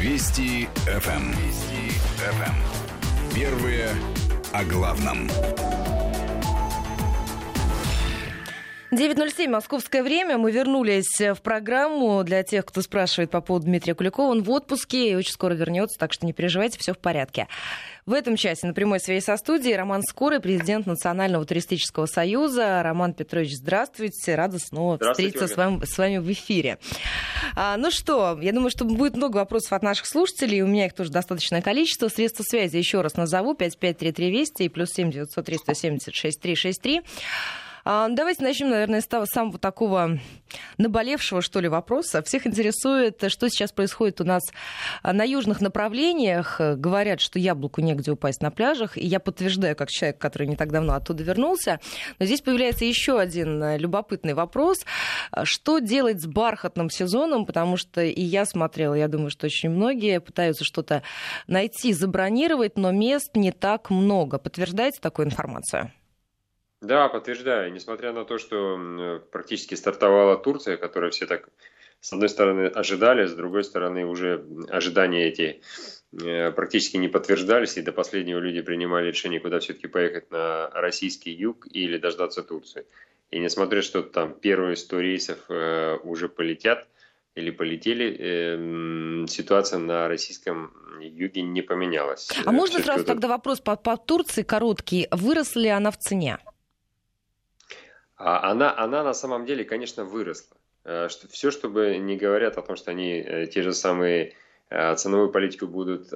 Вести ФМ. Эм. Вести ФМ. Эм. Первые о главном. 9.07, московское время. Мы вернулись в программу. Для тех, кто спрашивает по поводу Дмитрия Куликова, он в отпуске и очень скоро вернется, так что не переживайте, все в порядке. В этом часе на прямой связи со студией Роман Скорый, президент Национального туристического союза. Роман Петрович, здравствуйте. Рада снова встретиться с вами, с вами в эфире. А, ну что, я думаю, что будет много вопросов от наших слушателей. У меня их тоже достаточное количество. Средства связи еще раз назову. 5533 Вести и плюс 7 903 176 363. А, давайте начнем, наверное, с самого такого наболевшего, что ли, вопроса. Всех интересует, что сейчас происходит у нас а, на южных направлениях. Говорят, что яблоку негде упасть на пляжах. И я подтверждаю, как человек, который не так давно оттуда вернулся. Но здесь появляется еще один э, любопытный вопрос. Что делать с бархатным сезоном? Потому что и я смотрела, я думаю, что очень многие пытаются что-то найти, забронировать, но мест не так много. Подтверждаете такую информацию? Да, подтверждаю. Несмотря на то, что практически стартовала Турция, которая все так, с одной стороны, ожидали, с другой стороны, уже ожидания эти э, практически не подтверждались, и до последнего люди принимали решение, куда все-таки поехать на российский юг или дождаться Турции. И несмотря что там первые 100 рейсов э, уже полетят или полетели, э, ситуация на российском юге не поменялась. А можно сразу тогда вопрос по, по Турции короткий. Выросла ли она в цене? А она, она на самом деле, конечно, выросла. Э, Все, чтобы не говорят о том, что они э, те же самые э, ценовую политику будут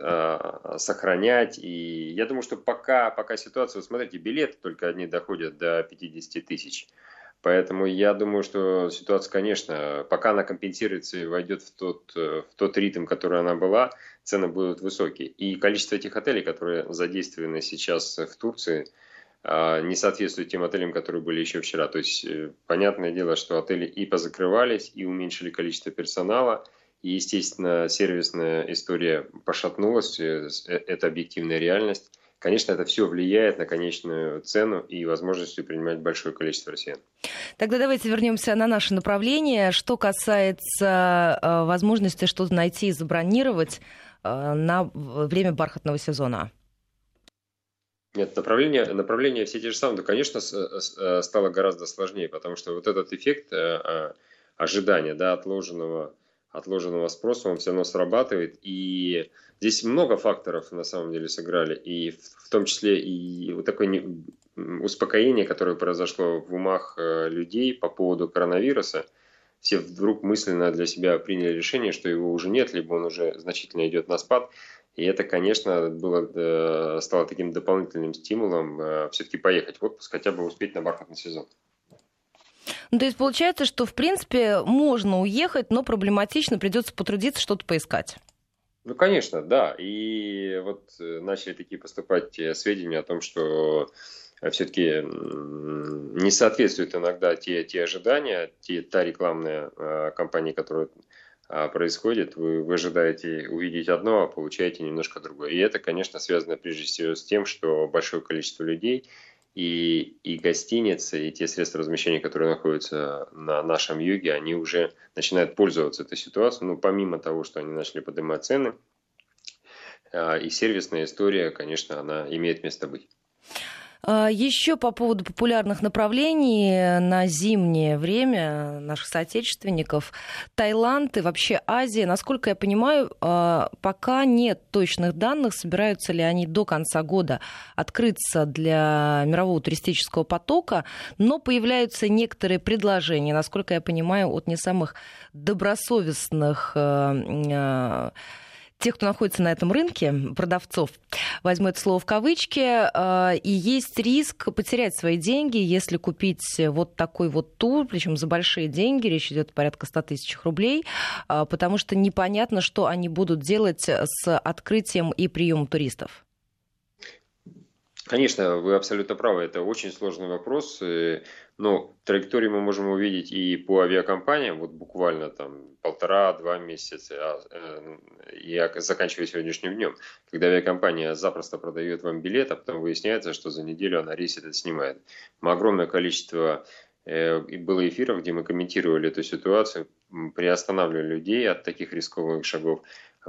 сохранять. И я думаю, что пока, пока ситуация, вот смотрите, билеты только одни доходят до 50 тысяч. Поэтому я думаю, что ситуация, конечно, пока она компенсируется и войдет в тот, в тот ритм, который она была, цены будут высокие. И количество этих отелей, которые задействованы сейчас в Турции – не соответствует тем отелям, которые были еще вчера. То есть, э, понятное дело, что отели и позакрывались, и уменьшили количество персонала, и, естественно, сервисная история пошатнулась, э, э, это объективная реальность. Конечно, это все влияет на конечную цену и возможность принимать большое количество россиян. Тогда давайте вернемся на наше направление. Что касается возможности что-то найти и забронировать на время бархатного сезона. Нет, направление, направление все те же самые, да, конечно, э, стало гораздо сложнее, потому что вот этот эффект э, а, ожидания, да, отложенного, отложенного спроса, он все равно срабатывает, и здесь много факторов на самом деле сыграли, и в, том числе и вот такое успокоение, которое произошло в умах э, людей по поводу коронавируса, все вдруг мысленно для себя приняли решение, что его уже нет, либо он уже значительно идет на спад, и это, конечно, было, э, стало таким дополнительным стимулом э, все-таки поехать в отпуск, хотя бы успеть на бархатный сезон. Ну, то есть получается, что, в принципе, можно уехать, но проблематично, придется потрудиться, что-то поискать. Ну, конечно, да. И вот э, начали такие поступать сведения о том, что все-таки не соответствуют иногда те, те ожидания, те, та рекламная кампания, которую происходит, вы, вы ожидаете увидеть одно, а получаете немножко другое. И это, конечно, связано прежде всего с тем, что большое количество людей и, и гостиницы, и те средства размещения, которые находятся на нашем юге, они уже начинают пользоваться этой ситуацией. Ну, помимо того, что они начали поднимать цены, а, и сервисная история, конечно, она имеет место быть. А, Еще по поводу популярных направлений на зимнее время наших соотечественников. Таиланд и вообще Азия, насколько я понимаю, а, пока нет точных данных, собираются ли они до конца года открыться для мирового туристического потока, но появляются некоторые предложения, насколько я понимаю, от не самых добросовестных а, тех, кто находится на этом рынке, продавцов, возьму это слово в кавычки, э, и есть риск потерять свои деньги, если купить вот такой вот тур, причем за большие деньги, речь идет порядка 100 тысяч рублей, э, потому что непонятно, что они будут делать с открытием и приемом туристов. Конечно, вы абсолютно правы. Это очень сложный вопрос. Но траекторию мы можем увидеть и по авиакомпаниям, вот буквально там полтора-два месяца, а, э, и заканчивая сегодняшним днем, когда авиакомпания запросто продает вам билет, а потом выясняется, что за неделю она рейс этот снимает. Мы огромное количество э, было эфиров, где мы комментировали эту ситуацию, приостанавливали людей от таких рисковых шагов.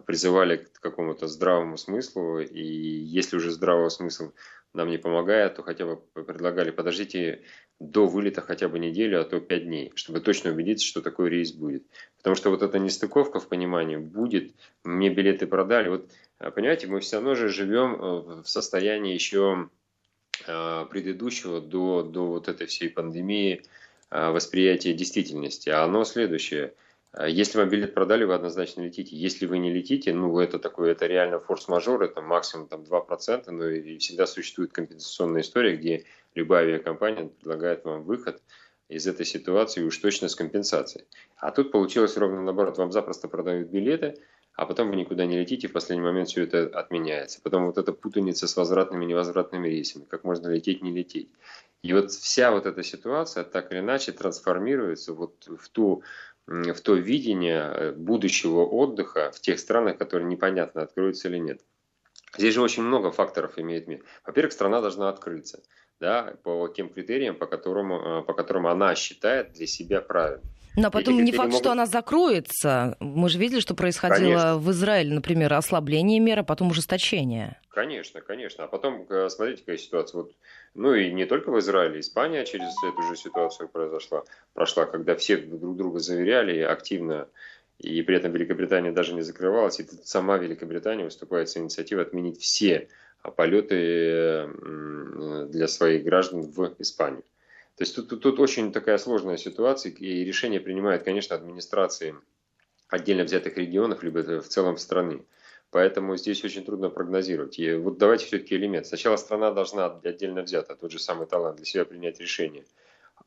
призывали к какому-то здравому смыслу, и если уже здравого смысла нам не помогает, то хотя бы предлагали, подождите до вылета хотя бы неделю, а то пять дней, чтобы точно убедиться, что такой рейс будет. Потому что вот эта нестыковка в понимании будет, мне билеты продали. Вот, а, понимаете, мы все равно же живем э, в состоянии еще а, предыдущего до, до вот этой всей пандемии восприятия действительности. А оно следующее – если вам билет продали, вы однозначно летите. Если вы не летите, ну, это такое, это реально форс-мажор, это максимум там 2%, но и всегда существует компенсационная история, где любая авиакомпания предлагает вам выход из этой ситуации уж точно с компенсацией. А тут получилось ровно наоборот, вам запросто продают билеты, а потом вы никуда не летите, в последний момент все это отменяется. Потом вот эта путаница с возвратными и невозвратными рейсами, как можно лететь, не лететь. И вот вся вот эта ситуация так или иначе трансформируется вот в ту в то видение э, будущего отдыха в тех странах, которые непонятно, откроются или нет. Здесь же очень много факторов имеет место. Во-первых, страна должна открыться да, по тем критериям, по которым, э, по которым она считает для себя правильным. Но потом не факт, могут... что она закроется. Мы же видели, что происходило конечно. в Израиле, например, ослабление мер, а потом ужесточение. Конечно, конечно. А потом, э, смотрите, какая ситуация. Вот, ну и не только в Израиле, Испания через эту же ситуацию произошла, прошла, когда все друг друга заверяли активно, и при этом Великобритания даже не закрывалась, и сама Великобритания выступает с инициативой отменить все полеты для своих граждан в Испанию. То есть тут, тут, тут очень такая сложная ситуация, и решение принимает, конечно, администрации отдельно взятых регионов, либо в целом страны. Поэтому здесь очень трудно прогнозировать. И вот давайте все-таки элемент. Сначала страна должна отдельно взята, тот же самый талант, для себя принять решение.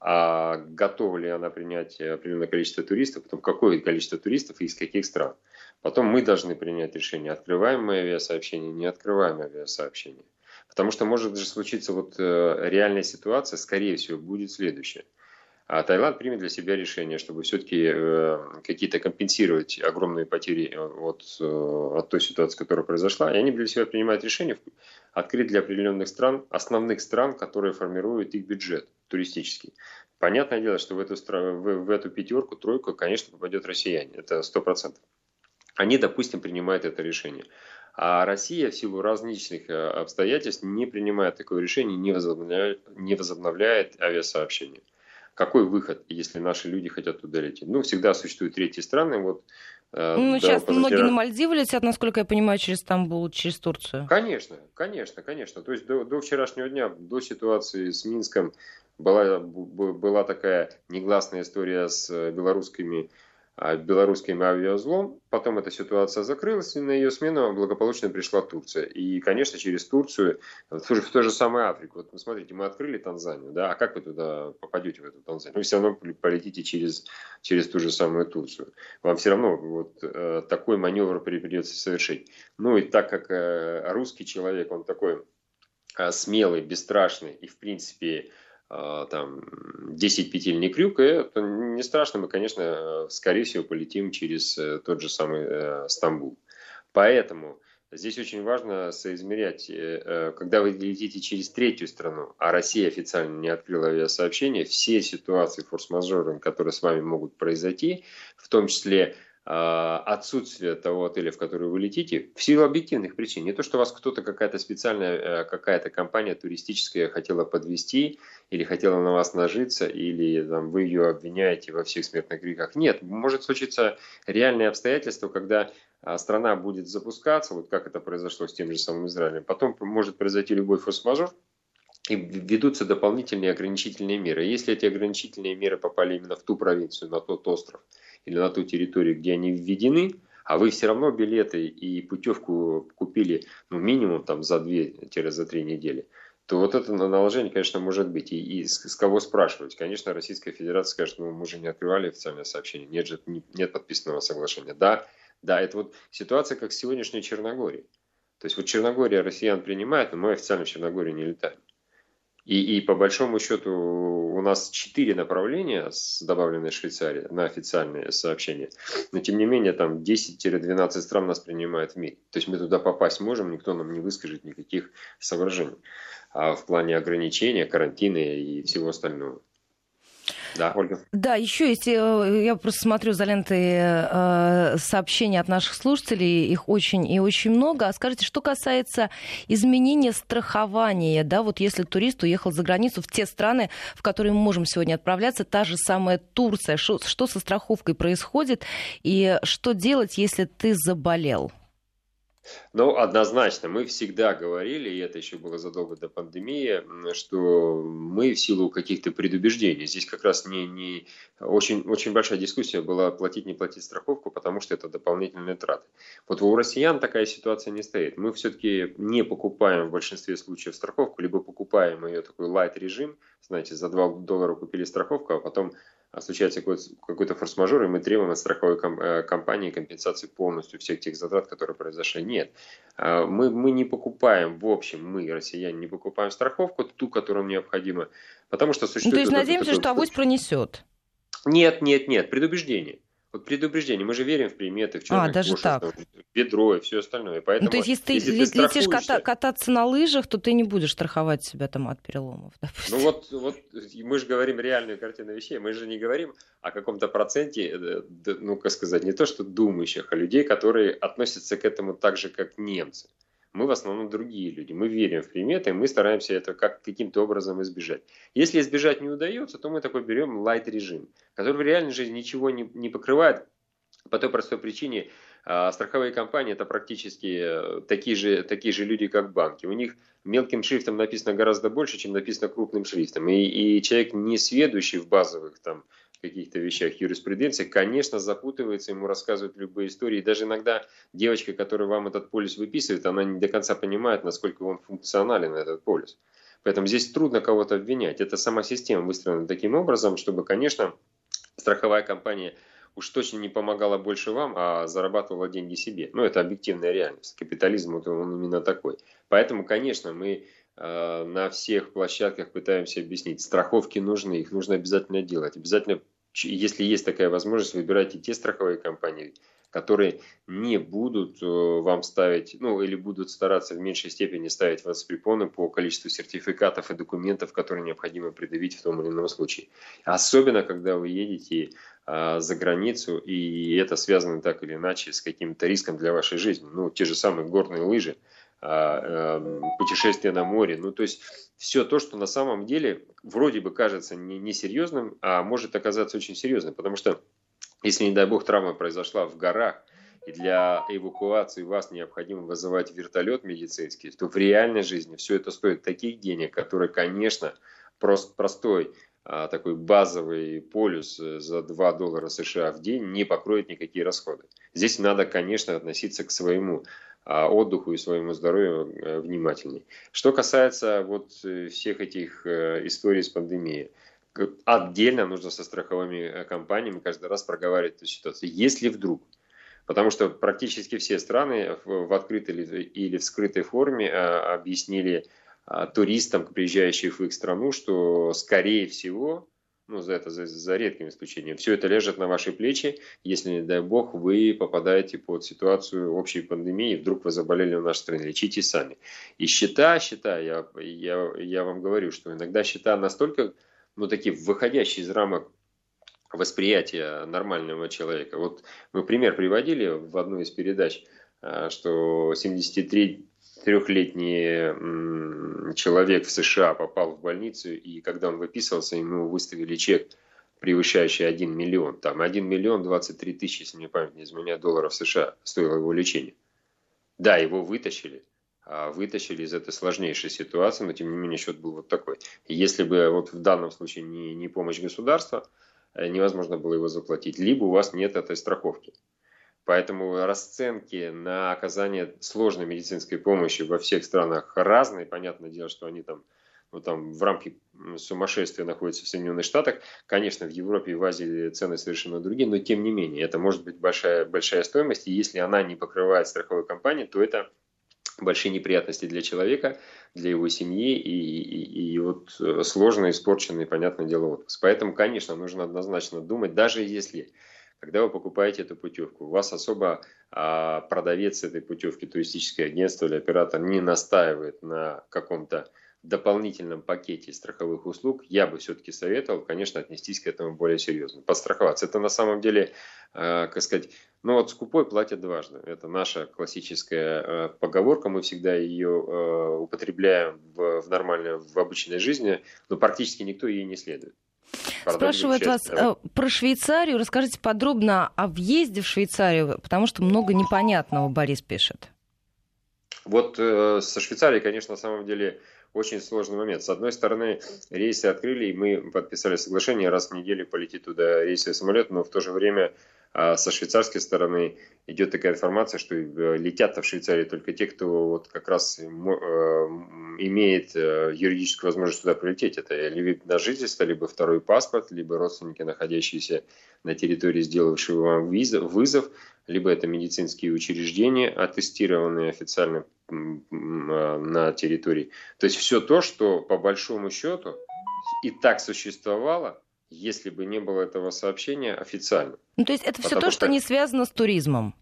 А готова ли она принять определенное количество туристов, потом какое количество туристов и из каких стран. Потом мы должны принять решение, открываем мы авиасообщение, не открываем авиасообщение. Потому что может же случиться вот э, реальная ситуация, скорее всего, будет следующая. А Таиланд примет для себя решение, чтобы все-таки э, какие-то компенсировать огромные потери э, от, от той ситуации, которая произошла. И они для себя принимают решение открыть для определенных стран, основных стран, которые формируют их бюджет туристический. Понятное дело, что в эту, в, в эту пятерку, тройку, конечно, попадет россияне. Это сто процентов. Они, допустим, принимают это решение. А Россия в силу различных э, обстоятельств не принимает такое решение, не возобновляет, не возобновляет авиасообщение. Какой выход, если наши люди хотят туда лететь? Ну, всегда существуют третьи страны. Вот, э, ну, сейчас позавчера... многие на Мальдивы летят, насколько я понимаю, через Стамбул, через Турцию. Конечно, конечно, конечно. То есть до, до вчерашнего дня, до ситуации с Минском, была, была такая негласная история с э, белорусскими белорусским авиазлом. Потом эта ситуация закрылась, и на ее смену благополучно пришла Турция. И, конечно, через Турцию, в ту же, в ту же самую Африку. Вот смотрите, мы открыли Танзанию, да, а как вы туда попадете, в эту Танзанию? Вы все равно полетите через, через ту же самую Турцию. Вам все равно вот э, такой маневр придется совершить. Ну и так как э, русский человек, он такой э, смелый, бесстрашный и, в принципе, а, там 10 петель не крюк, и это не страшно, мы, конечно, скорее всего полетим через э, тот же самый э, Стамбул. Поэтому здесь очень важно соизмерять, э, когда вы летите через третью страну, а Россия официально не открыла авиасообщение, все ситуации форс-мажоры, которые с вами могут произойти, в том числе а, отсутствие того отеля, в который вы летите, в силу объективных причин. Не то, что вас кто-то, какая-то специальная, э, какая-то компания туристическая хотела подвести или хотела на вас нажиться, или там, вы ее обвиняете во всех смертных грехах. Нет, может случиться реальные обстоятельства, когда а, страна будет запускаться, вот как это произошло с тем же самым Израилем. Потом может произойти любой форс-мажор, и ведутся дополнительные ограничительные меры. Если эти ограничительные меры попали именно в ту провинцию, на тот остров, или на ту территорию, где они введены, а вы все равно билеты и путевку купили ну, минимум там, за 2-3 недели, то вот это наложение, конечно, может быть. И, и с, с кого спрашивать? Конечно, Российская Федерация скажет, ну, мы же не открывали официальное сообщение, нет же нет подписанного соглашения. Да, да, это вот ситуация, как с сегодняшней Черногории. То есть вот Черногория россиян принимает, но мы официально в Черногории не летаем. И, и по большому счету у нас четыре направления с добавленной Швейцарией на официальные сообщения. Но тем не менее там 10-12 стран нас принимают в мире. То есть мы туда попасть можем, никто нам не выскажет никаких соображений. А в плане ограничения, карантина и всего остального. Да, Ольга. Да, еще есть, э, я просто смотрю за лентой э, сообщения от наших слушателей, их очень и очень много. А скажите, что касается изменения страхования, да, вот если турист уехал за границу в те страны, в которые мы можем сегодня отправляться, та же самая Турция, что, что со страховкой происходит и что делать, если ты заболел? Ну, однозначно, мы всегда говорили, и это еще было задолго до пандемии, что мы в силу каких-то предубеждений, здесь как раз не, не очень, очень большая дискуссия была платить, не платить страховку, потому что это дополнительные траты. Вот у россиян такая ситуация не стоит. Мы все-таки не покупаем в большинстве случаев страховку, либо покупаем ее такой light режим, знаете, за 2 доллара купили страховку, а потом случается какой-то форс-мажор, и мы требуем от страховой э, компании компенсации полностью всех тех затрат, которые произошли. Нет. А, мы, мы не покупаем, в общем, мы, россияне, не покупаем страховку, ту, которую необходимо, потому что существует... Ну, то есть надеемся, что авось пронесет. Нет, нет, нет, предубеждение. Вот предупреждение. Мы же верим в приметы, в черных а, даже так. в ведро и все остальное. Поэтому, ну, то есть, если ты, если ты летишь ката- кататься на лыжах, то ты не будешь страховать себя там от переломов, допустим. Ну вот, вот мы же говорим реальную картину вещей. Мы же не говорим о каком-то проценте, э, ну, как сказать, не то что думающих, а людей, которые относятся к этому так же, как немцы мы в основном другие люди. Мы верим в приметы, мы стараемся это как, каким-то образом избежать. Если избежать не удается, то мы такой берем лайт-режим, который в реальной жизни ничего не, не покрывает по той простой причине, а страховые компании это практически э, такие же, такие же люди, как банки. У них мелким шрифтом написано гораздо больше, чем написано крупным шрифтом. И, и человек, не сведущий в базовых там, каких-то вещах юриспруденции, конечно, запутывается, ему рассказывают любые истории. И даже иногда девочка, которая вам этот полис выписывает, она не до конца понимает, насколько он функционален, этот полис. Поэтому здесь трудно кого-то обвинять. Это сама система выстроена таким образом, чтобы, конечно, страховая компания уж точно не помогала больше вам, а зарабатывала деньги себе. Ну, это объективная реальность. Капитализм, вот он именно такой. Поэтому, конечно, мы на всех площадках пытаемся объяснить. Страховки нужны, их нужно обязательно делать. Обязательно, если есть такая возможность, выбирайте те страховые компании, которые не будут э, вам ставить, ну или будут стараться в меньшей степени ставить вас препоны по количеству сертификатов и документов, которые необходимо предъявить в том или ином случае. Особенно, когда вы едете а, за границу, и это связано так или иначе с каким-то риском для вашей жизни. Ну, те же самые горные лыжи – а, эм, путешествия на море. Ну, то есть все то, что на самом деле вроде бы кажется не, несерьезным, а может оказаться очень серьезным. Потому что если, не дай бог, травма произошла в горах, и для эвакуации вас необходимо вызывать вертолет медицинский, то в реальной жизни все это стоит таких денег, которые, конечно, просто простой а, такой базовый полюс э, за 2 доллара США в день не покроет никакие расходы. Здесь надо, конечно, относиться к своему отдыху и своему здоровью э, внимательней. Что касается вот э, всех этих э, историй с пандемией, отдельно нужно со страховыми компаниями каждый раз проговаривать эту ситуацию. Если вдруг, потому что практически все страны в открытой или в скрытой форме объяснили туристам, приезжающим в их страну, что скорее всего ну, за это, за, за редким исключением. Все это лежит на ваши плечи, если, не дай бог, вы попадаете под ситуацию общей пандемии, вдруг вы заболели в нашей стране. Лечитесь сами. И счета, счета, я, я, я вам говорю, что иногда счета настолько, ну, такие выходящие из рамок восприятия нормального человека. Вот мы пример приводили в одной из передач, а, что 73 трехлетний человек в США попал в больницу, и когда он выписывался, ему выставили чек, превышающий 1 миллион. Там 1 миллион 23 тысячи, если мне память не изменяет, долларов США стоило его лечение. Да, его вытащили, а вытащили из этой сложнейшей ситуации, но тем не менее счет был вот такой. Если бы вот в данном случае не, не помощь государства, э, невозможно было его заплатить, либо у вас нет этой страховки. Поэтому расценки на оказание сложной медицинской помощи во всех странах разные. Понятное дело, что они там, ну, там в рамке сумасшествия находятся в Соединенных Штатах. Конечно, в Европе и в Азии цены совершенно другие, но тем не менее, это может быть большая, большая стоимость. И если она не покрывает страховой компании, то это большие неприятности для человека, для его семьи и, и, и вот сложный, испорченный, понятное дело, отпуск. Поэтому, конечно, нужно однозначно думать, даже если когда вы покупаете эту путевку, у вас особо а, продавец этой путевки, туристическое агентство или оператор не настаивает на каком-то дополнительном пакете страховых услуг, я бы все-таки советовал, конечно, отнестись к этому более серьезно, подстраховаться. Это на самом деле, э, как сказать, ну вот скупой платит дважды. Это наша классическая э, поговорка, мы всегда ее э, употребляем в, в нормальной, в обычной жизни, но практически никто ей не следует. Спрашивают вас э, про Швейцарию. Расскажите подробно о въезде в Швейцарию, потому что много непонятного, Борис пишет. Вот э, со Швейцарией, конечно, на самом деле очень сложный момент. С одной стороны, рейсы открыли, и мы подписали соглашение, раз в неделю полетит туда рейсовый самолет, но в то же время а со швейцарской стороны идет такая информация, что э, летят в Швейцарии только те, кто вот как раз э, имеет э, юридическую возможность туда прилететь. Это либо на жительство, либо второй паспорт, либо родственники, находящиеся на территории, сделавшие вам вызов, либо это медицинские учреждения, аттестированные официально на территории. То есть все то, что по большому счету и так существовало, если бы не было этого сообщения официально. Ну, то есть это все то, что, что не связано с туризмом.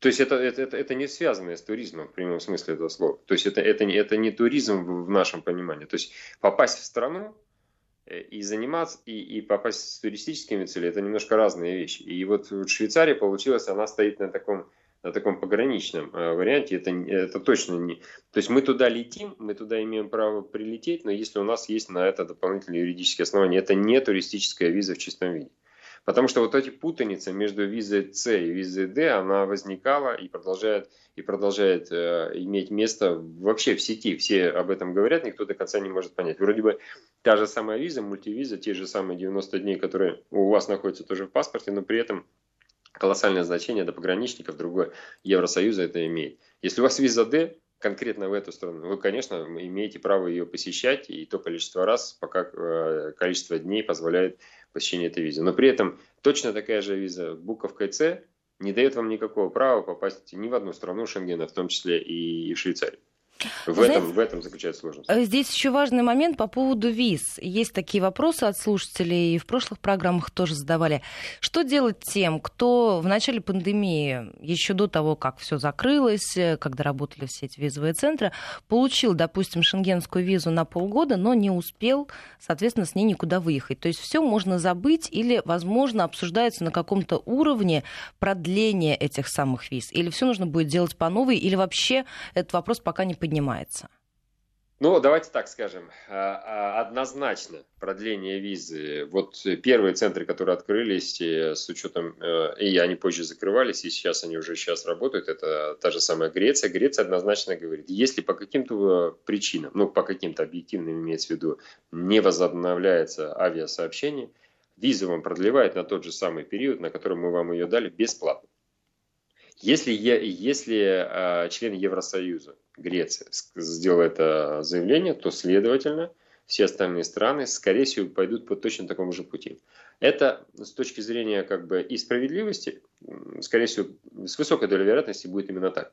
То есть это, это, это, это не связано с туризмом в прямом смысле этого слова. То есть это, это, не, это не туризм в нашем понимании. То есть попасть в страну э, и заниматься, и, и попасть с туристическими целями, это немножко разные вещи. И вот в Швейцарии получилось, она стоит на таком на таком пограничном э, варианте, это, это точно не... То есть мы туда летим, мы туда имеем право прилететь, но если у нас есть на это дополнительные юридические основания, это не туристическая виза в чистом виде. Потому что вот эти путаница между визой С и визой Д, она возникала и продолжает, и продолжает э, иметь место вообще в сети. Все об этом говорят, никто до конца не может понять. Вроде бы та же самая виза, мультивиза, те же самые 90 дней, которые у вас находятся тоже в паспорте, но при этом колоссальное значение до пограничников другое Евросоюза это имеет. Если у вас виза D, конкретно в эту страну, вы, конечно, имеете право ее посещать, и то количество раз, пока э, количество дней позволяет посещение этой визы. Но при этом точно такая же виза буковкой С не дает вам никакого права попасть ни в одну страну Шенгена, в том числе и в Швейцарию. В, Знаете, этом, в этом заключается сложность. Э, здесь еще важный момент по поводу виз. Есть такие вопросы от слушателей, и в прошлых программах тоже задавали. Что делать тем, кто в начале пандемии, еще до того, как все закрылось, э, когда работали все эти визовые центры, получил, допустим, шенгенскую визу на полгода, но не успел, соответственно, с ней никуда выехать. То есть все можно забыть или, возможно, обсуждается на каком-то уровне продление этих самых виз. Или все нужно будет делать по новой, или вообще этот вопрос пока не поднимается поднимается? Ну, давайте так скажем. А, а, однозначно продление визы. Вот первые центры, которые открылись э, с учетом, э, и они позже закрывались, и сейчас они уже сейчас работают, это та же самая Греция. Греция однозначно говорит, если по каким-то э, причинам, ну, по каким-то объективным имеется в виду, не возобновляется авиасообщение, визу вам продлевают на тот же самый период, на который мы вам ее дали, бесплатно. Если, если э, член Евросоюза, Греция, сделал это заявление, то, следовательно, все остальные страны, скорее всего, пойдут по точно такому же пути. Это с точки зрения как бы и справедливости, скорее всего, с высокой долей вероятности будет именно так.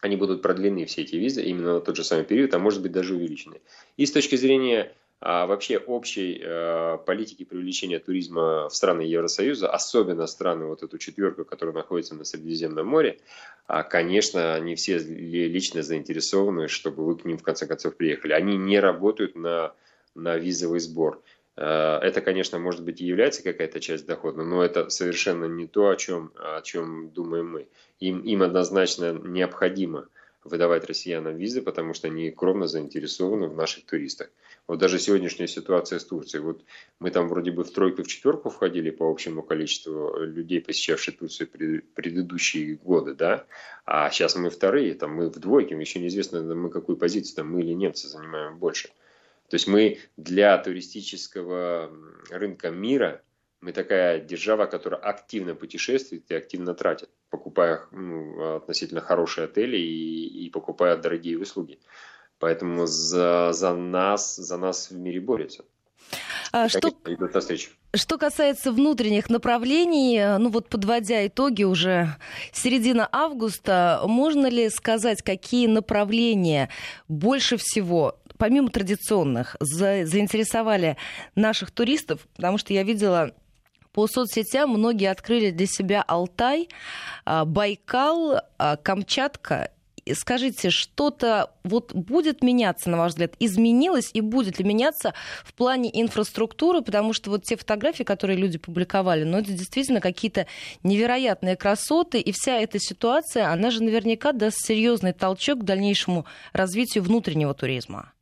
Они будут продлены, все эти визы, именно на тот же самый период, а может быть даже увеличены. И с точки зрения а вообще общей э, политики привлечения туризма в страны Евросоюза, особенно страны вот эту четверку, которая находится на Средиземном море, а, конечно, они все лично заинтересованы, чтобы вы к ним в конце концов приехали. Они не работают на, на визовый сбор. Э, это, конечно, может быть и является какая-то часть дохода, но это совершенно не то, о чем, о чем думаем мы. Им, им однозначно необходимо выдавать россиянам визы, потому что они кровно заинтересованы в наших туристах. Вот даже сегодняшняя ситуация с Турцией. Вот мы там вроде бы в тройку, в четверку входили по общему количеству людей, посещавших Турцию предыдущие годы, да, а сейчас мы вторые, там мы в двойке, еще неизвестно, мы какую позицию, там мы или немцы занимаем больше. То есть мы для туристического рынка мира, мы такая держава, которая активно путешествует и активно тратит, покупая ну, относительно хорошие отели и, и покупая дорогие услуги. Поэтому за, за нас, за нас в мире борются. А, что, что касается внутренних направлений, ну вот подводя итоги уже середина августа, можно ли сказать, какие направления больше всего помимо традиционных, за, заинтересовали наших туристов, потому что я видела по соцсетям многие открыли для себя Алтай, а, Байкал, а, Камчатка скажите, что-то вот будет меняться, на ваш взгляд, изменилось и будет ли меняться в плане инфраструктуры, потому что вот те фотографии, которые люди публиковали, ну, это действительно какие-то невероятные красоты, и вся эта ситуация, она же наверняка даст серьезный толчок к дальнейшему развитию внутреннего туризма.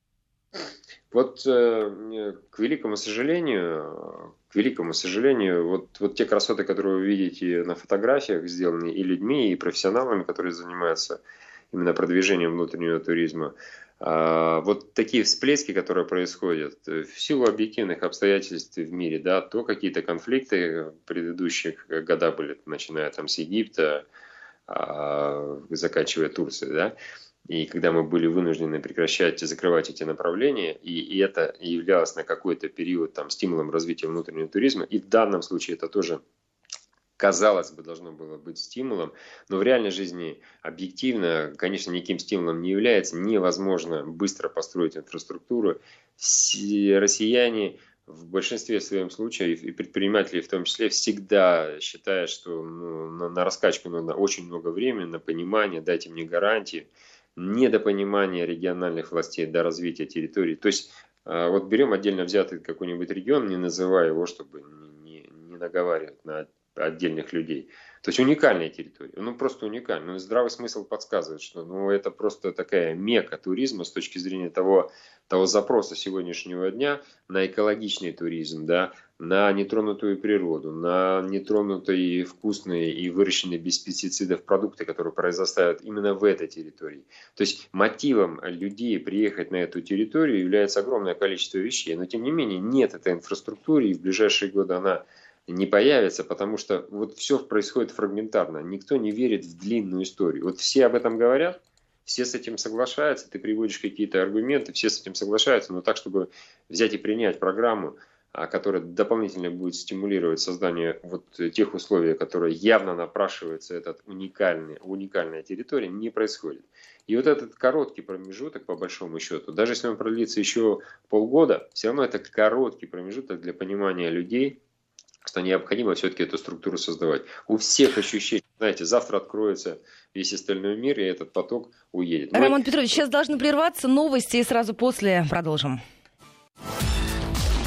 Вот э, к великому сожалению, к великому сожалению, вот, вот те красоты, которые вы видите на фотографиях, сделаны и людьми, и профессионалами, которые занимаются именно продвижением внутреннего туризма, а, вот такие всплески, которые происходят э, в силу объективных обстоятельств в мире, да, то какие-то конфликты предыдущих годах были, начиная там с Египта, а, заканчивая Турцией, да, и когда мы были вынуждены прекращать и закрывать эти направления, и, и это являлось на какой-то период там, стимулом развития внутреннего туризма, и в данном случае это тоже казалось бы, должно было быть стимулом, но в реальной жизни объективно, конечно, никаким стимулом не является. Невозможно быстро построить инфраструктуру. Россияне в большинстве своем случаев, и предприниматели в том числе, всегда считают, что ну, на, на раскачку нужно очень много времени, на понимание, дайте мне гарантии недопонимание региональных властей до развития территории. То есть а, вот берем отдельно взятый какой-нибудь регион, не называя его, чтобы не, не наговаривать на отдельных людей. То есть уникальная территория, ну просто уникальная. Ну, здравый смысл подсказывает, что ну, это просто такая мека туризма с точки зрения того, того запроса сегодняшнего дня на экологичный туризм, да, на нетронутую природу, на нетронутые вкусные и выращенные без пестицидов продукты, которые произрастают именно в этой территории. То есть мотивом людей приехать на эту территорию является огромное количество вещей, но тем не менее нет этой инфраструктуры, и в ближайшие годы она не появится, потому что вот все происходит фрагментарно. Никто не верит в длинную историю. Вот все об этом говорят, все с этим соглашаются, ты приводишь какие-то аргументы, все с этим соглашаются, но так, чтобы взять и принять программу, а, которая дополнительно будет стимулировать создание вот тех условий, которые явно напрашивается этот уникальный, уникальная территория, не происходит. И вот этот короткий промежуток, по большому счету, даже если он продлится еще полгода, все равно это короткий промежуток для понимания людей, что необходимо все-таки эту структуру создавать. У всех ощущение, знаете, завтра откроется весь остальной мир, и этот поток уедет. Мы... Роман Петрович, сейчас должны прерваться новости, и сразу после продолжим.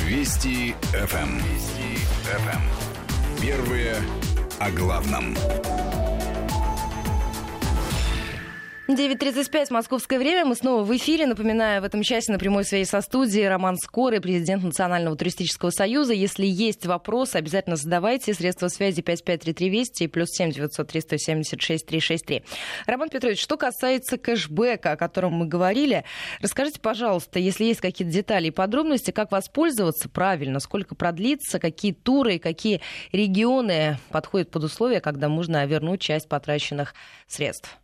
Вести ФМ. Эм. Вести ФМ. Эм. Первые о главном. 9.35, московское время. Мы снова в эфире. Напоминаю, в этом часе на прямой связи со студией Роман Скорый, президент Национального туристического союза. Если есть вопросы, обязательно задавайте. Средства связи 5533 Вести и плюс 7 903 176 363. Роман Петрович, что касается кэшбэка, о котором мы говорили, расскажите, пожалуйста, если есть какие-то детали и подробности, как воспользоваться правильно, сколько продлится, какие туры какие регионы подходят под условия, когда можно вернуть часть потраченных средств.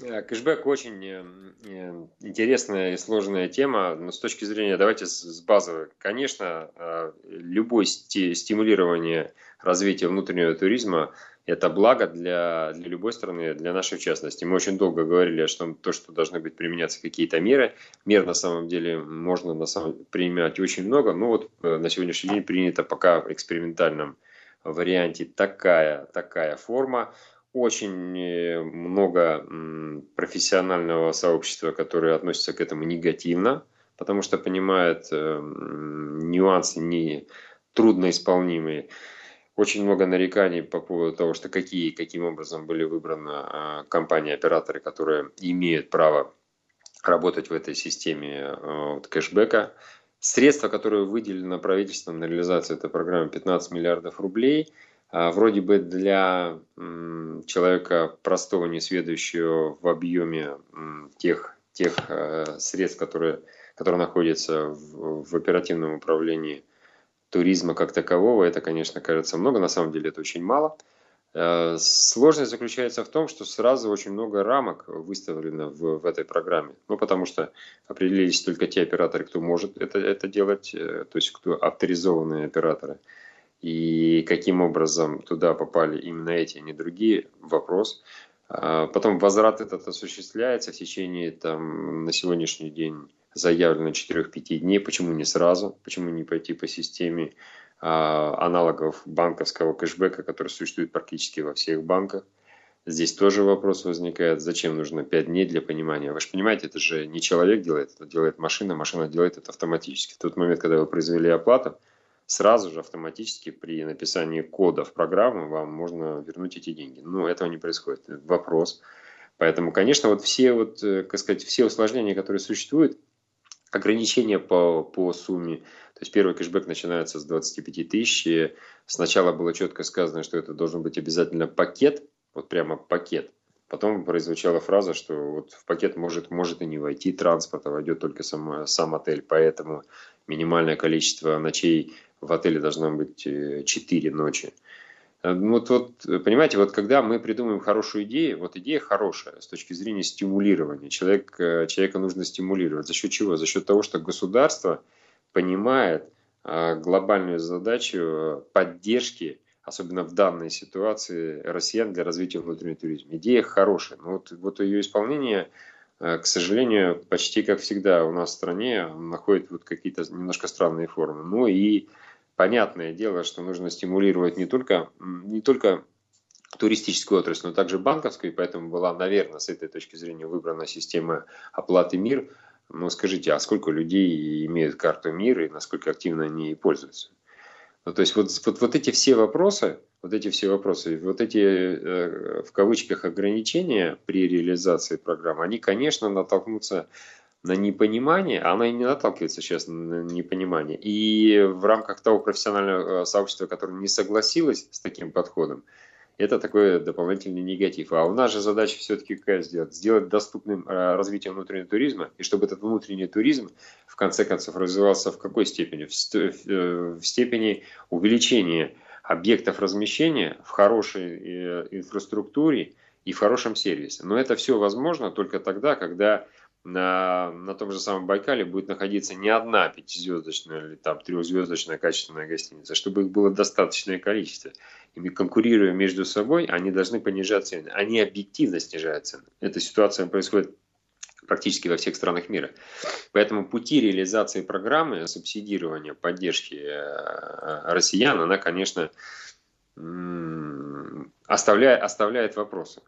Э, кэшбэк очень э, э, интересная и сложная тема, но с точки зрения, давайте с базовой. Конечно, любое стимулирование развития внутреннего туризма – это благо для, для любой страны, для нашей в частности. Мы очень долго говорили, что то, что должны быть применяться какие-то меры. Мер на самом деле можно на самом, применять очень много, но вот на сегодняшний день принята пока в экспериментальном варианте такая, такая форма очень э, много профессионального сообщества, которое относится к этому негативно, потому что понимает э, нюансы не трудноисполнимые. Очень много нареканий по поводу того, что какие, каким образом были выбраны а, компании-операторы, которые имеют право работать в этой системе э, вот, кэшбэка. Средства, которые выделены правительством на реализацию этой программы, 15 миллиардов рублей – вроде бы для человека простого, несведущего в объеме тех, тех э, средств, которые, которые находятся в, в оперативном управлении туризма как такового, это, конечно, кажется много, на самом деле это очень мало. Э, сложность заключается в том, что сразу очень много рамок выставлено в, в этой программе. Ну, потому что определились только те операторы, кто может это, это делать, э, то есть кто авторизованные операторы – и каким образом туда попали именно эти, а не другие, вопрос. А потом возврат этот осуществляется в течение там, на сегодняшний день заявлено 4-5 дней. Почему не сразу? Почему не пойти по системе а, аналогов банковского кэшбэка, который существует практически во всех банках? Здесь тоже вопрос возникает, зачем нужно 5 дней для понимания. Вы же понимаете, это же не человек делает, это делает машина, машина делает это автоматически. В тот момент, когда вы произвели оплату, сразу же автоматически при написании кода в программу вам можно вернуть эти деньги. Но этого не происходит. Вопрос. Поэтому, конечно, вот все, вот, э, как сказать, все усложнения, которые существуют, ограничения по, по сумме. То есть первый кэшбэк начинается с 25 тысяч. Сначала было четко сказано, что это должен быть обязательно пакет, вот прямо пакет. Потом прозвучала фраза, что вот в пакет может, может и не войти транспорт, а войдет только сам, сам отель. Поэтому минимальное количество ночей в отеле должно быть 4 э, ночи. Э, вот, вот, понимаете, вот когда мы придумаем хорошую идею, вот идея хорошая с точки зрения стимулирования. Человек, э, человека нужно стимулировать. За счет чего? За счет того, что государство понимает глобальную задачу поддержки, особенно в данной ситуации, россиян для развития внутреннего туризма. Идея хорошая, но вот, вот ее исполнение к сожалению, почти как всегда у нас в стране находит вот какие-то немножко странные формы. Ну и понятное дело, что нужно стимулировать не только, не только туристическую отрасль, но также банковскую, и поэтому была, наверное, с этой точки зрения выбрана система оплаты МИР. Но скажите, а сколько людей имеют карту МИР и насколько активно они пользуются? Ну, то есть вот, вот, вот эти все вопросы, вот эти все вопросы, вот эти э, в кавычках ограничения при реализации программы, они, конечно, натолкнутся на непонимание, а она и не наталкивается сейчас на непонимание. И в рамках того профессионального э, сообщества, которое не согласилось с таким подходом, это такой дополнительный негатив. А у нас же задача все-таки какая сделать? Сделать доступным э, развитие внутреннего туризма, и чтобы этот внутренний туризм в конце концов развивался в какой степени? В, э, в степени увеличения объектов размещения в хорошей инфраструктуре и в хорошем сервисе. Но это все возможно только тогда, когда на, на том же самом Байкале будет находиться не одна пятизвездочная или там трехзвездочная качественная гостиница, чтобы их было достаточное количество. И конкурируя между собой, они должны понижать цены. Они объективно снижают цены. Эта ситуация происходит практически во всех странах мира. Поэтому пути реализации программы субсидирования, поддержки э, россиян, она, конечно, оставляет, оставляет вопросы.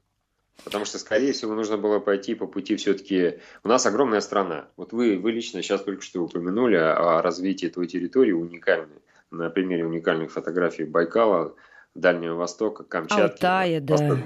Потому что, скорее всего, нужно было пойти по пути все-таки... У нас огромная страна. Вот вы, вы лично сейчас только что упомянули о развитии той территории уникальной. На примере уникальных фотографий Байкала, Дальнего Востока, Камчатки. Алтая, да.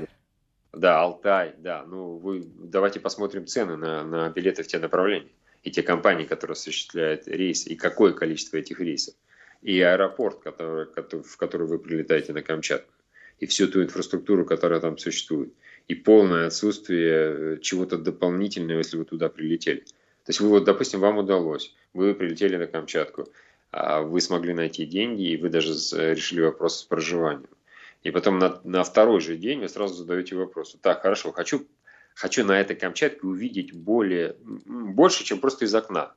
Да, Алтай, да. Ну, вы давайте посмотрим цены на, на билеты в те направления. И те компании, которые осуществляют рейсы, и какое количество этих рейсов. И аэропорт, который, в который вы прилетаете на Камчатку. И всю ту инфраструктуру, которая там существует и полное отсутствие э, чего-то дополнительного, если вы туда прилетели. То есть вы вот, допустим, вам удалось, вы прилетели на Камчатку, а вы смогли найти деньги, и вы даже решили вопрос с проживанием. И потом на, на второй же день вы сразу задаете вопрос. Так, хорошо, хочу, хочу на этой Камчатке увидеть более, больше, чем просто из окна.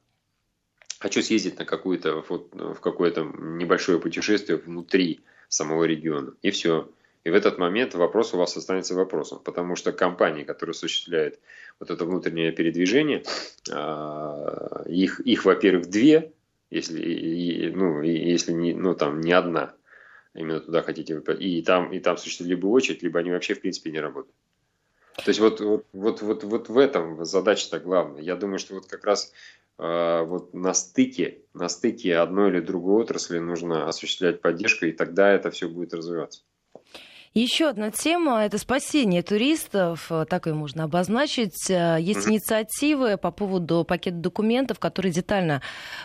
Хочу съездить на какую-то, вот, в какое-то небольшое путешествие внутри самого региона. И все. И в этот момент вопрос у вас останется вопросом, потому что компании, которые осуществляют вот это внутреннее передвижение, а, их, их во-первых, две, если, ну, если не, ну, там, не одна, именно туда хотите, и там, и там существует либо очередь, либо они вообще в принципе не работают. То есть вот, вот, вот, вот, вот в этом задача-то главная. Я думаю, что вот как раз э, вот на стыке, на стыке одной или другой отрасли нужно осуществлять поддержку, и тогда это все будет развиваться. Еще одна тема – это спасение туристов, так и можно обозначить. Э, есть инициативы по поводу пакета документов, которые детально,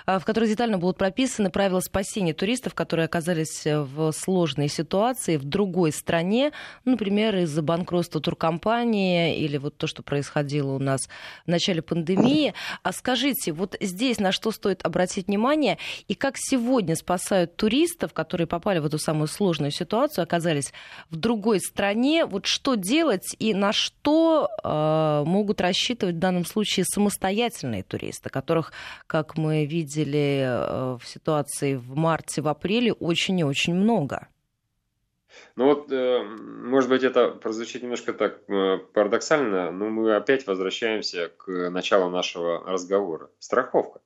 э, в которых детально будут прописаны правила спасения туристов, которые оказались в сложной ситуации в другой стране, например, из-за банкротства туркомпании или вот то, что происходило у нас в начале пандемии. А скажите, вот здесь на что стоит обратить внимание и как сегодня спасают туристов, которые попали в эту самую сложную ситуацию, оказались в другой стране. Вот что делать и на что э, могут рассчитывать в данном случае самостоятельные туристы, которых, как мы видели э, в ситуации в марте, в апреле, очень и очень много? Ну вот, э, может быть, это прозвучит немножко так э, парадоксально, но мы опять возвращаемся к началу нашего разговора. Страховка.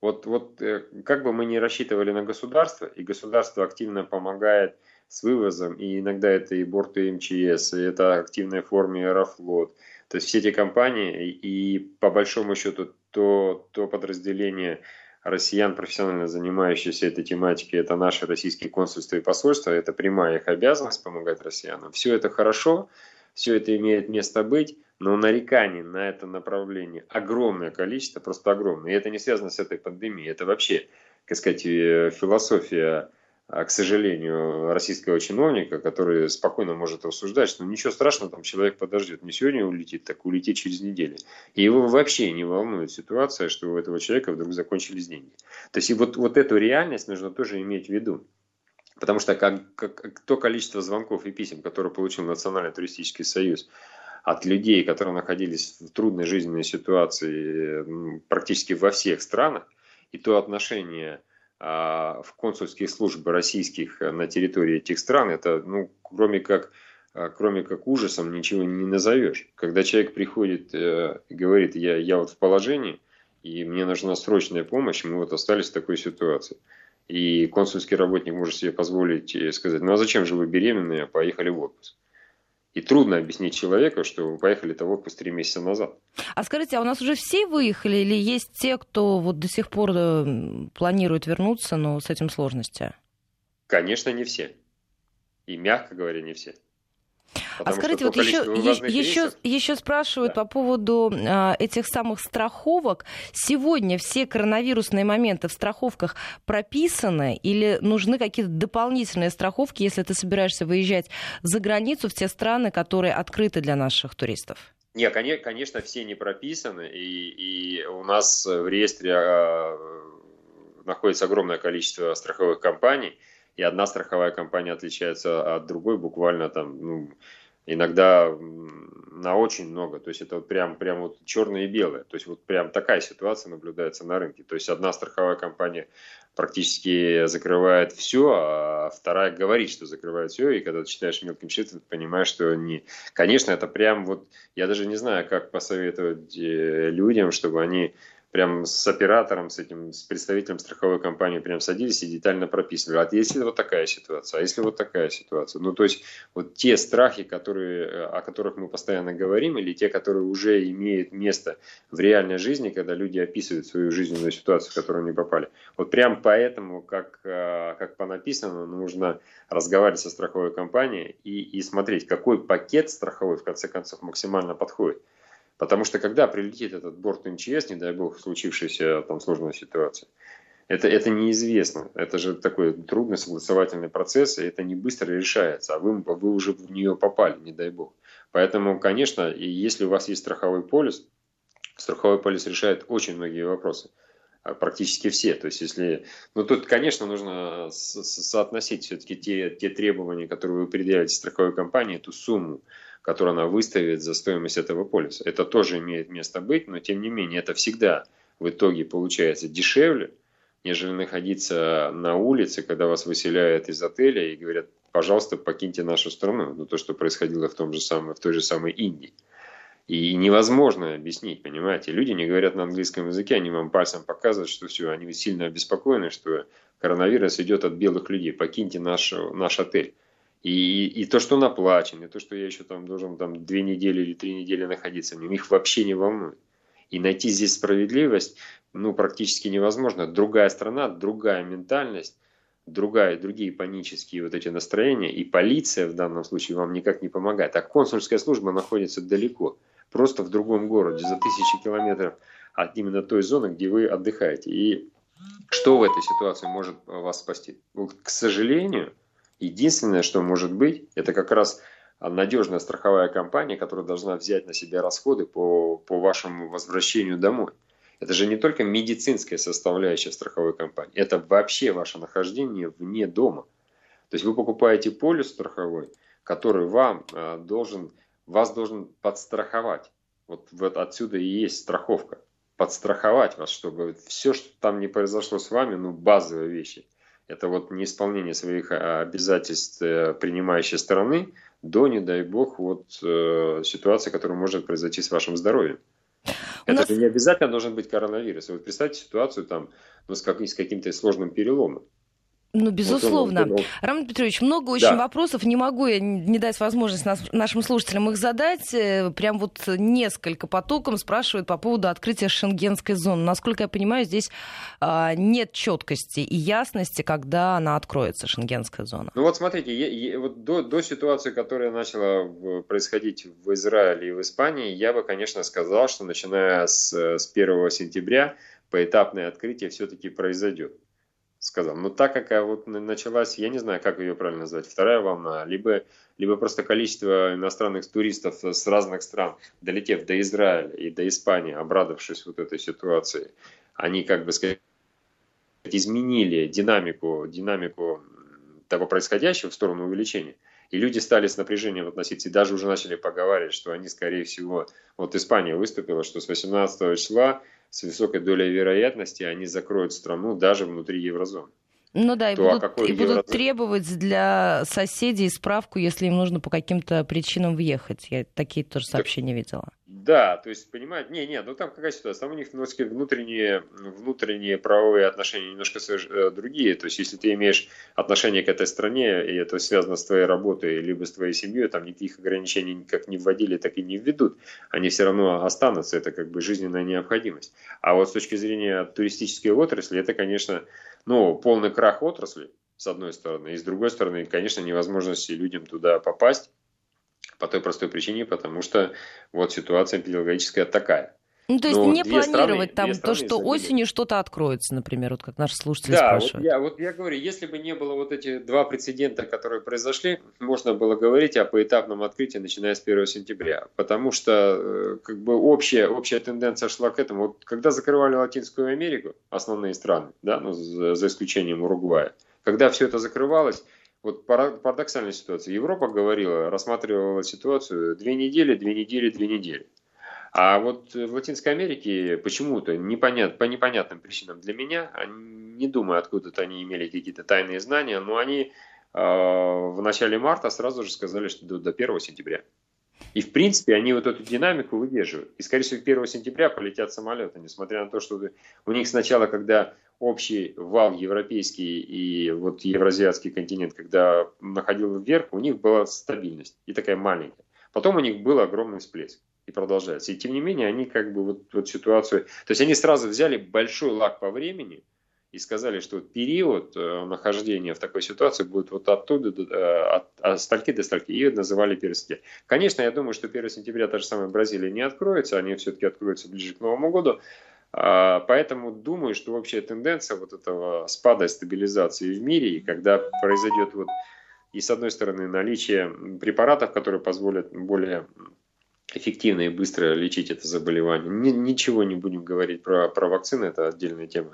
Вот, вот э, как бы мы ни рассчитывали на государство, и государство активно помогает с вывозом, и иногда это и борты МЧС, и это активная форма Аэрофлот. То есть все эти компании и по большому счету то, то подразделение россиян, профессионально занимающиеся этой тематикой, это наши российские консульства и посольства, это прямая их обязанность помогать россиянам. Все это хорошо, все это имеет место быть, но нареканий на это направление огромное количество, просто огромное. И это не связано с этой пандемией, это вообще, так сказать, э, философия к сожалению, российского чиновника, который спокойно может рассуждать, что ничего страшного, там человек подождет, не сегодня улетит, так улетит через неделю. И его вообще не волнует ситуация, что у этого человека вдруг закончились деньги. То есть и вот, вот эту реальность нужно тоже иметь в виду. Потому что как, как, то количество звонков и писем, которые получил Национальный туристический союз от людей, которые находились в трудной жизненной ситуации практически во всех странах, и то отношение а, в консульские службы российских э, на территории этих стран, это, ну, кроме как, а, кроме как ужасом, ничего не назовешь. Когда человек приходит э, и говорит, я, я вот в положении, и мне нужна срочная помощь, мы вот остались в такой ситуации. И консульский работник может себе позволить э, сказать, ну а зачем же вы беременные, поехали в отпуск. И трудно объяснить человеку, что вы поехали-то в отпуск три месяца назад. А скажите, а у нас уже все выехали или есть те, кто вот до сих пор э, планирует вернуться, но с этим сложности? Конечно, не все. И, мягко говоря, не все. А скажите, вот еще, еще, еще спрашивают да. по поводу а, этих самых страховок. Сегодня все коронавирусные моменты в страховках прописаны или нужны какие-то дополнительные страховки, если ты собираешься выезжать за границу в те страны, которые открыты для наших туристов? Нет, конечно, все не прописаны, и, и у нас в реестре а, находится огромное количество страховых компаний, и одна страховая компания отличается от другой буквально там, ну, иногда на очень много. То есть это вот прям, прям вот черное и белое. То есть вот прям такая ситуация наблюдается на рынке. То есть одна страховая компания практически закрывает все, а вторая говорит, что закрывает все, и когда ты читаешь мелким шрифтом, ты понимаешь, что не... Конечно, это прям вот... Я даже не знаю, как посоветовать э, людям, чтобы они прям с оператором, с этим, с представителем страховой компании прям садились и детально прописывали. А если вот такая ситуация, а если вот такая ситуация? Ну, то есть, вот те страхи, которые, о которых мы постоянно говорим, или те, которые уже имеют место в реальной жизни, когда люди описывают свою жизненную ситуацию, в которую они попали. Вот прям поэтому, как, э, как по написанному, нужно разговаривать со страховой компанией и, и смотреть, какой пакет страховой, в конце концов, максимально подходит. Потому что когда прилетит этот борт МЧС, не дай бог, случившаяся там сложная ситуация, это, это неизвестно. Это же такой трудный согласовательный процесс, и это не быстро решается, а вы, вы уже в нее попали, не дай бог. Поэтому, конечно, и если у вас есть страховой полис, страховой полис решает очень многие вопросы а практически все. То есть, если... Ну, тут, конечно, нужно соотносить все-таки те, те требования, которые вы предъявите страховой компании, эту сумму, которую она выставит за стоимость этого полиса. Это тоже имеет место быть, но тем не менее это всегда в итоге получается дешевле, нежели находиться на улице, когда вас выселяют из отеля и говорят, пожалуйста, покиньте нашу страну. Ну, то, что происходило в, том же самом, в той же самой Индии. И невозможно объяснить, понимаете. Люди не говорят на английском языке, они вам пальцем показывают, что все, они сильно обеспокоены, что коронавирус идет от белых людей. Покиньте наш, наш отель. И, и то, что он оплачен, и то, что я еще там должен там две недели или три недели находиться в нем, их вообще не волнует. И найти здесь справедливость, ну, практически невозможно. Другая страна, другая ментальность, другая, другие панические вот эти настроения, и полиция в данном случае вам никак не помогает. А консульская служба находится далеко, просто в другом городе, за тысячи километров от именно той зоны, где вы отдыхаете. И что в этой ситуации может вас спасти? К сожалению, Единственное, что может быть, это как раз надежная страховая компания, которая должна взять на себя расходы по, по вашему возвращению домой. Это же не только медицинская составляющая страховой компании, это вообще ваше нахождение вне дома. То есть вы покупаете полис страховой, который вам э, должен, вас должен подстраховать. Вот, вот отсюда и есть страховка. Подстраховать вас, чтобы все, что там не произошло с вами, ну базовые вещи – это вот неисполнение своих а, обязательств э, принимающей стороны до, не дай бог, вот э, ситуации, которая может произойти с вашим здоровьем. Это нас... же не обязательно должен быть коронавирус. Вот представьте ситуацию там, ну, с, как, с каким-то сложным переломом. Ну, безусловно. Роман Петрович, много очень да. вопросов. Не могу я не дать возможность нас, нашим слушателям их задать. Э, прям вот несколько потоком спрашивают по поводу открытия шенгенской зоны. Насколько я понимаю, здесь а, нет четкости и ясности, когда она откроется, шенгенская зона. Ну вот смотрите, я, я, вот до, до ситуации, которая начала происходить в Израиле и в Испании, я бы, конечно, сказал, что начиная с, с 1 сентября поэтапное открытие все-таки произойдет сказал. Но так как вот началась, я не знаю, как ее правильно назвать, вторая волна, либо, либо просто количество иностранных туристов с разных стран, долетев до Израиля и до Испании, обрадовавшись вот этой ситуации, они, как бы сказать, изменили динамику, динамику того происходящего в сторону увеличения. И люди стали с напряжением относиться, и даже уже начали поговаривать, что они, скорее всего, вот Испания выступила, что с 18 числа с высокой долей вероятности они закроют страну даже внутри еврозоны. Ну да, и, будут, и будут требовать для соседей справку, если им нужно по каким-то причинам въехать. Я такие тоже сообщения видела. Да, то есть, понимаете, не, не, ну там какая ситуация, там у них немножко внутренние, внутренние правовые отношения немножко э, другие, то есть, если ты имеешь отношение к этой стране, и это связано с твоей работой, либо с твоей семьей, там никаких ограничений как не вводили, так и не введут, они все равно останутся, это как бы жизненная необходимость. А вот с точки зрения туристической отрасли, это, конечно, ну, полный крах отрасли, с одной стороны, и с другой стороны, конечно, невозможности людям туда попасть, по той простой причине, потому что вот ситуация эпидемиологическая такая. Ну, то есть Но не планировать страны, там то, что осенью что-то откроется, например, вот как наши слушатели да, спрашивают. Вот я, вот я говорю, если бы не было вот эти два прецедента, которые произошли, можно было говорить о поэтапном открытии, начиная с 1 сентября. Потому что э, как бы общая, общая тенденция шла к этому. Вот когда закрывали Латинскую Америку, основные страны, да, ну, за, за исключением Уругвая, когда все это закрывалось, вот парадоксальная ситуация. Европа говорила, рассматривала ситуацию две недели, две недели, две недели. А вот в Латинской Америке почему-то непонят, по непонятным причинам для меня, не думаю, откуда-то они имели какие-то тайные знания, но они э, в начале марта сразу же сказали, что до, до 1 сентября. И, в принципе, они вот эту динамику выдерживают. И, скорее всего, 1 сентября полетят самолеты, несмотря на то, что у них сначала, когда общий вал европейский и вот евразиатский континент, когда находил вверх, у них была стабильность и такая маленькая. Потом у них был огромный всплеск и продолжается. И тем не менее, они как бы вот, вот ситуацию... То есть они сразу взяли большой лак по времени и сказали, что период э, нахождения в такой ситуации будет вот оттуда, э, от, от стальки до стальки, и называли 1 сентября. Конечно, я думаю, что 1 сентября та же самая Бразилия не откроется, они все-таки откроются ближе к Новому году, а, поэтому думаю, что общая тенденция вот этого спада и стабилизации в мире, и когда произойдет вот и с одной стороны наличие препаратов, которые позволят более эффективно и быстро лечить это заболевание. Ни, ничего не будем говорить про, про вакцины, это отдельная тема.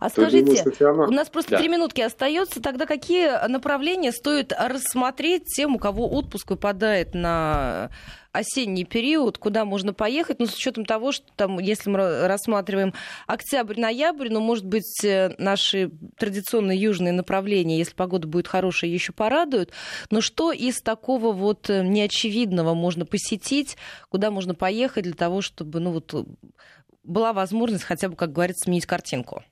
А То скажите, думаю, у нас просто три да. минутки остается, тогда какие направления стоит рассмотреть тем, у кого отпуск выпадает на осенний период, куда можно поехать, ну, с учетом того, что там, если мы рассматриваем октябрь-ноябрь, ну, может быть, э, наши традиционные южные направления, если погода будет хорошая, еще порадуют. Но что из такого вот э, неочевидного можно посетить, куда можно поехать для того, чтобы, ну, вот была возможность хотя бы, как говорится, сменить картинку?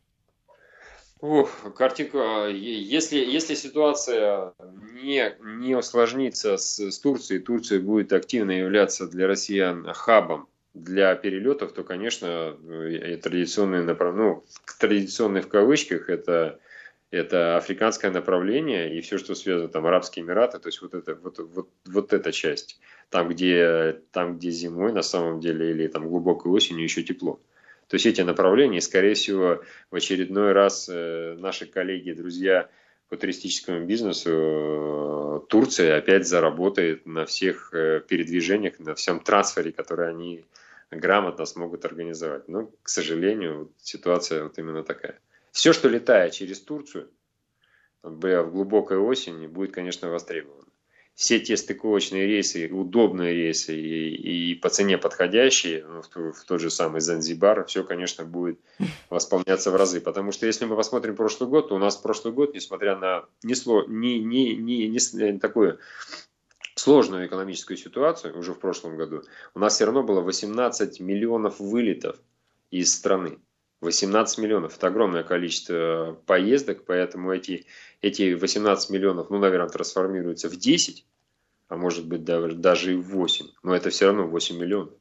Ух, картинка. Если, если ситуация не, не усложнится с, с Турцией, Турция будет активно являться для россиян хабом для перелетов, то, конечно, э, традиционные направления, ну, традиционные в кавычках, это, это африканское направление и все, что связано, там, Арабские Эмираты, то есть вот, это, вот, вот, вот эта часть, там где, там, где зимой на самом деле или там глубокой осенью еще тепло. То есть эти направления, скорее всего, в очередной раз э, наши коллеги, друзья по туристическому бизнесу, э, Турция опять заработает на всех э, передвижениях, на всем трансфере, который они грамотно смогут организовать. Но, к сожалению, ситуация вот именно такая. Все, что летает через Турцию, в глубокой осени, будет, конечно, востребовано все те стыковочные рейсы, удобные рейсы и, и по цене подходящие, ну, в, в тот же самый Занзибар, все, конечно, будет восполняться в разы. Потому что если мы посмотрим прошлый год, то у нас прошлый год, несмотря на не, сло, не, не, не, не такую сложную экономическую ситуацию уже в прошлом году, у нас все равно было 18 миллионов вылетов из страны. 18 миллионов – это огромное количество поездок, поэтому эти, эти 18 миллионов, ну, наверное, трансформируются в 10, а может быть даже и в 8, но это все равно 8 миллионов.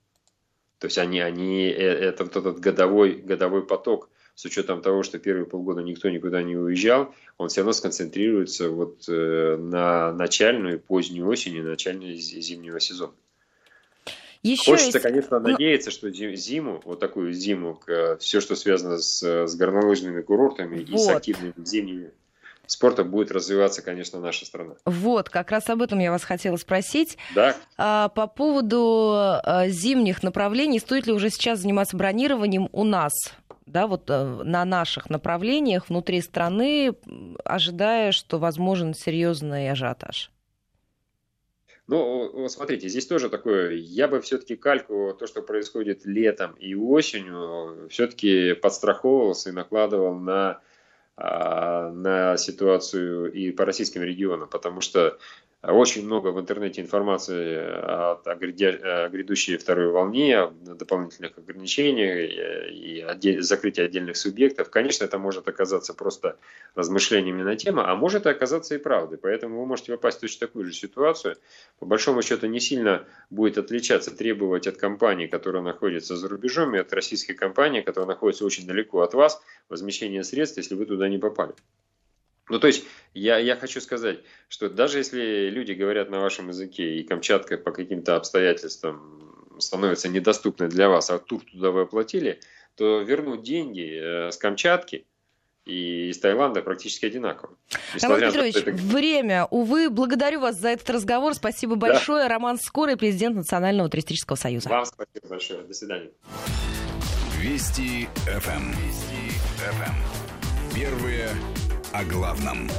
То есть они, они, э, это вот этот годовой, годовой поток, с учетом того, что первые полгода никто никуда не уезжал, он все равно сконцентрируется вот э, на начальную, позднюю осень и начальную зимнего сезона. Еще Хочется, есть... конечно, ну, надеяться, что зиму, вот такую зиму, все, что связано с, с горнолыжными курортами вот. и с активными зимними спортом будет развиваться, конечно, наша страна. Вот, как раз об этом я вас хотела спросить. Да. А, по поводу а, зимних направлений, стоит ли уже сейчас заниматься бронированием у нас? да, вот э, на наших направлениях внутри страны, ожидая, что возможен серьезный ажиотаж? Ну, смотрите, здесь тоже такое, я бы все-таки кальку, то, что происходит летом и осенью, все-таки подстраховывался и накладывал на, а, на ситуацию и по российским регионам, потому что очень много в интернете информации о, о, о грядущей второй волне, о дополнительных ограничениях и отдель, закрытии отдельных субъектов. Конечно, это может оказаться просто размышлениями на тему, а может оказаться и правдой. Поэтому вы можете попасть в точно такую же ситуацию. По большому счету не сильно будет отличаться, требовать от компании, которая находится за рубежом, и от российской компании, которая находится очень далеко от вас, возмещение средств, если вы туда не попали. Ну, то есть, я, я хочу сказать, что даже если люди говорят на вашем языке, и Камчатка по каким-то обстоятельствам становится недоступной для вас, а тур туда вы оплатили, то вернуть деньги э, с Камчатки и из Таиланда практически одинаково. Роман Петрович, это... время, увы, благодарю вас за этот разговор. Спасибо большое. Да. Роман Скорый, президент Национального туристического союза. Вам спасибо большое. До свидания. Вести ФМ. Вести ФМ. Первые о главном.